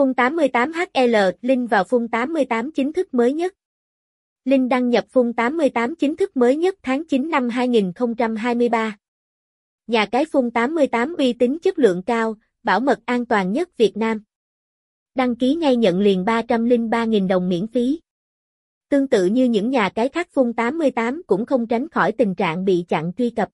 Phun 88HL, link vào Phun 88 chính thức mới nhất. Link đăng nhập Phun 88 chính thức mới nhất tháng 9 năm 2023. Nhà cái Phun 88 uy tín chất lượng cao, bảo mật an toàn nhất Việt Nam. Đăng ký ngay nhận liền 303.000 đồng miễn phí. Tương tự như những nhà cái khác Phun 88 cũng không tránh khỏi tình trạng bị chặn truy cập.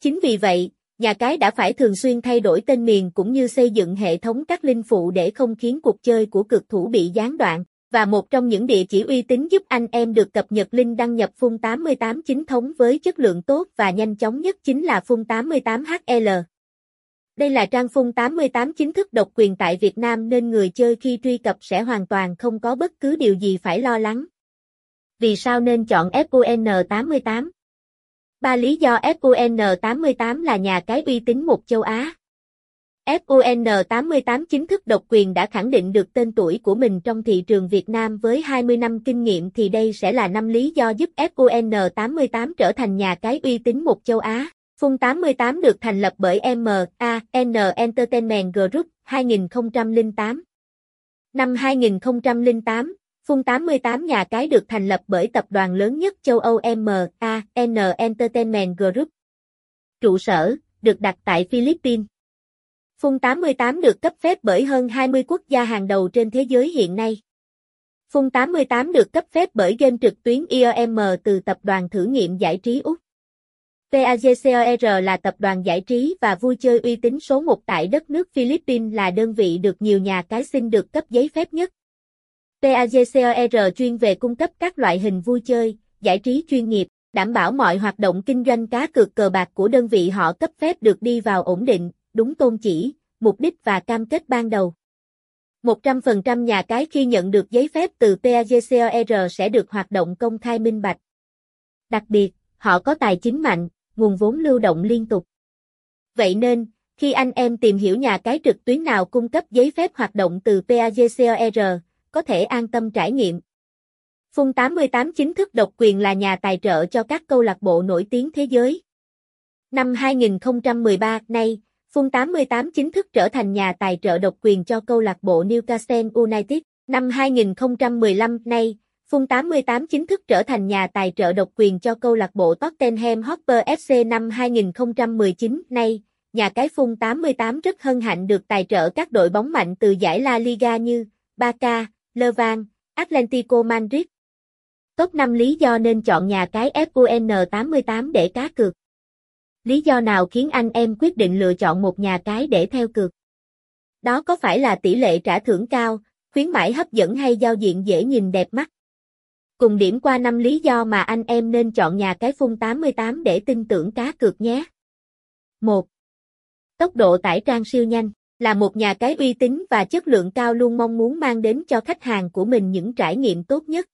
Chính vì vậy, nhà cái đã phải thường xuyên thay đổi tên miền cũng như xây dựng hệ thống các linh phụ để không khiến cuộc chơi của cực thủ bị gián đoạn. Và một trong những địa chỉ uy tín giúp anh em được cập nhật link đăng nhập Phun 88 chính thống với chất lượng tốt và nhanh chóng nhất chính là Phun 88HL. Đây là trang Phun 88 chính thức độc quyền tại Việt Nam nên người chơi khi truy cập sẽ hoàn toàn không có bất cứ điều gì phải lo lắng. Vì sao nên chọn FUN88? Ba lý do FUN88 là nhà cái uy tín một châu Á. FUN88 chính thức độc quyền đã khẳng định được tên tuổi của mình trong thị trường Việt Nam với 20 năm kinh nghiệm thì đây sẽ là năm lý do giúp FUN88 trở thành nhà cái uy tín một châu Á. Fun 88 được thành lập bởi MAN Entertainment Group 2008. Năm 2008, Phun 88 nhà cái được thành lập bởi tập đoàn lớn nhất châu Âu MAN Entertainment Group. Trụ sở, được đặt tại Philippines. Phun 88 được cấp phép bởi hơn 20 quốc gia hàng đầu trên thế giới hiện nay. Phun 88 được cấp phép bởi game trực tuyến IOM từ tập đoàn thử nghiệm giải trí Úc. PAGCOR là tập đoàn giải trí và vui chơi uy tín số 1 tại đất nước Philippines là đơn vị được nhiều nhà cái xin được cấp giấy phép nhất. PAGCOR chuyên về cung cấp các loại hình vui chơi, giải trí chuyên nghiệp, đảm bảo mọi hoạt động kinh doanh cá cược cờ bạc của đơn vị họ cấp phép được đi vào ổn định, đúng tôn chỉ, mục đích và cam kết ban đầu. 100% nhà cái khi nhận được giấy phép từ PAGCOR sẽ được hoạt động công khai minh bạch. Đặc biệt, họ có tài chính mạnh, nguồn vốn lưu động liên tục. Vậy nên, khi anh em tìm hiểu nhà cái trực tuyến nào cung cấp giấy phép hoạt động từ PAGCOR, có thể an tâm trải nghiệm. Phun 88 chính thức độc quyền là nhà tài trợ cho các câu lạc bộ nổi tiếng thế giới. Năm 2013, nay, Phun 88 chính thức trở thành nhà tài trợ độc quyền cho câu lạc bộ Newcastle United. Năm 2015, nay, Phun 88 chính thức trở thành nhà tài trợ độc quyền cho câu lạc bộ Tottenham Hotspur FC năm 2019. Nay, nhà cái Phun 88 rất hân hạnh được tài trợ các đội bóng mạnh từ giải La Liga như Barca, Levan, Atlético Madrid. Top 5 lý do nên chọn nhà cái FUN 88 để cá cược. Lý do nào khiến anh em quyết định lựa chọn một nhà cái để theo cược? Đó có phải là tỷ lệ trả thưởng cao, khuyến mãi hấp dẫn hay giao diện dễ nhìn đẹp mắt? Cùng điểm qua 5 lý do mà anh em nên chọn nhà cái phun 88 để tin tưởng cá cược nhé. 1. Tốc độ tải trang siêu nhanh là một nhà cái uy tín và chất lượng cao luôn mong muốn mang đến cho khách hàng của mình những trải nghiệm tốt nhất.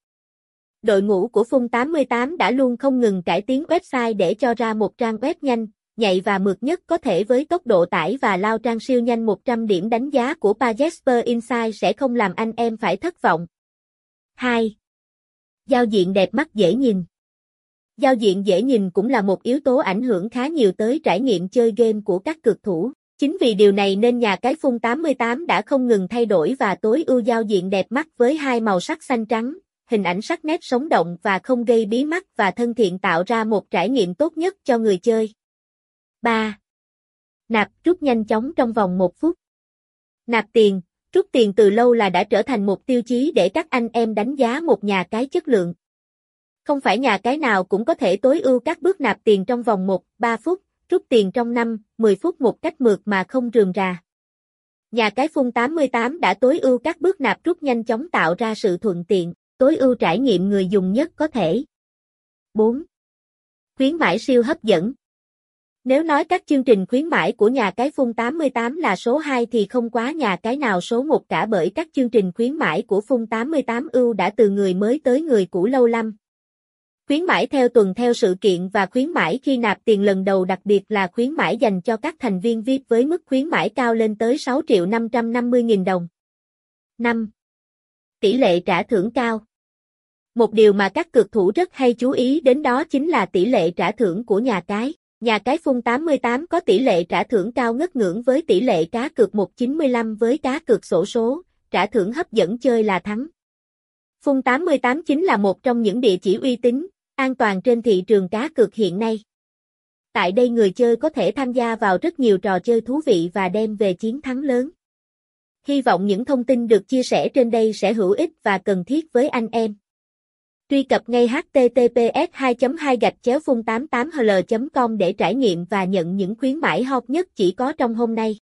Đội ngũ của Phun 88 đã luôn không ngừng cải tiến website để cho ra một trang web nhanh, nhạy và mượt nhất có thể với tốc độ tải và lao trang siêu nhanh 100 điểm đánh giá của Pajesper Insight sẽ không làm anh em phải thất vọng. 2. Giao diện đẹp mắt dễ nhìn Giao diện dễ nhìn cũng là một yếu tố ảnh hưởng khá nhiều tới trải nghiệm chơi game của các cực thủ. Chính vì điều này nên nhà cái Phun 88 đã không ngừng thay đổi và tối ưu giao diện đẹp mắt với hai màu sắc xanh trắng, hình ảnh sắc nét sống động và không gây bí mắt và thân thiện tạo ra một trải nghiệm tốt nhất cho người chơi. 3. Nạp rút nhanh chóng trong vòng 1 phút. Nạp tiền, rút tiền từ lâu là đã trở thành một tiêu chí để các anh em đánh giá một nhà cái chất lượng. Không phải nhà cái nào cũng có thể tối ưu các bước nạp tiền trong vòng 1, 3 phút, rút tiền trong 5, 10 phút một cách mượt mà không rườm rà. Nhà cái Phun 88 đã tối ưu các bước nạp rút nhanh chóng tạo ra sự thuận tiện, tối ưu trải nghiệm người dùng nhất có thể. 4. Khuyến mãi siêu hấp dẫn Nếu nói các chương trình khuyến mãi của nhà cái Phun 88 là số 2 thì không quá nhà cái nào số 1 cả bởi các chương trình khuyến mãi của Phun 88 ưu đã từ người mới tới người cũ lâu năm. Khuyến mãi theo tuần theo sự kiện và khuyến mãi khi nạp tiền lần đầu đặc biệt là khuyến mãi dành cho các thành viên VIP với mức khuyến mãi cao lên tới 6 triệu 550 nghìn đồng. 5. Tỷ lệ trả thưởng cao Một điều mà các cực thủ rất hay chú ý đến đó chính là tỷ lệ trả thưởng của nhà cái. Nhà cái Phun 88 có tỷ lệ trả thưởng cao ngất ngưỡng với tỷ lệ cá cược 195 với cá cược sổ số, trả thưởng hấp dẫn chơi là thắng. Fun 88 chính là một trong những địa chỉ uy tín, an toàn trên thị trường cá cược hiện nay. Tại đây người chơi có thể tham gia vào rất nhiều trò chơi thú vị và đem về chiến thắng lớn. Hy vọng những thông tin được chia sẻ trên đây sẽ hữu ích và cần thiết với anh em. Truy cập ngay https 2 2 gạch chéo phun 88 hl com để trải nghiệm và nhận những khuyến mãi hot nhất chỉ có trong hôm nay.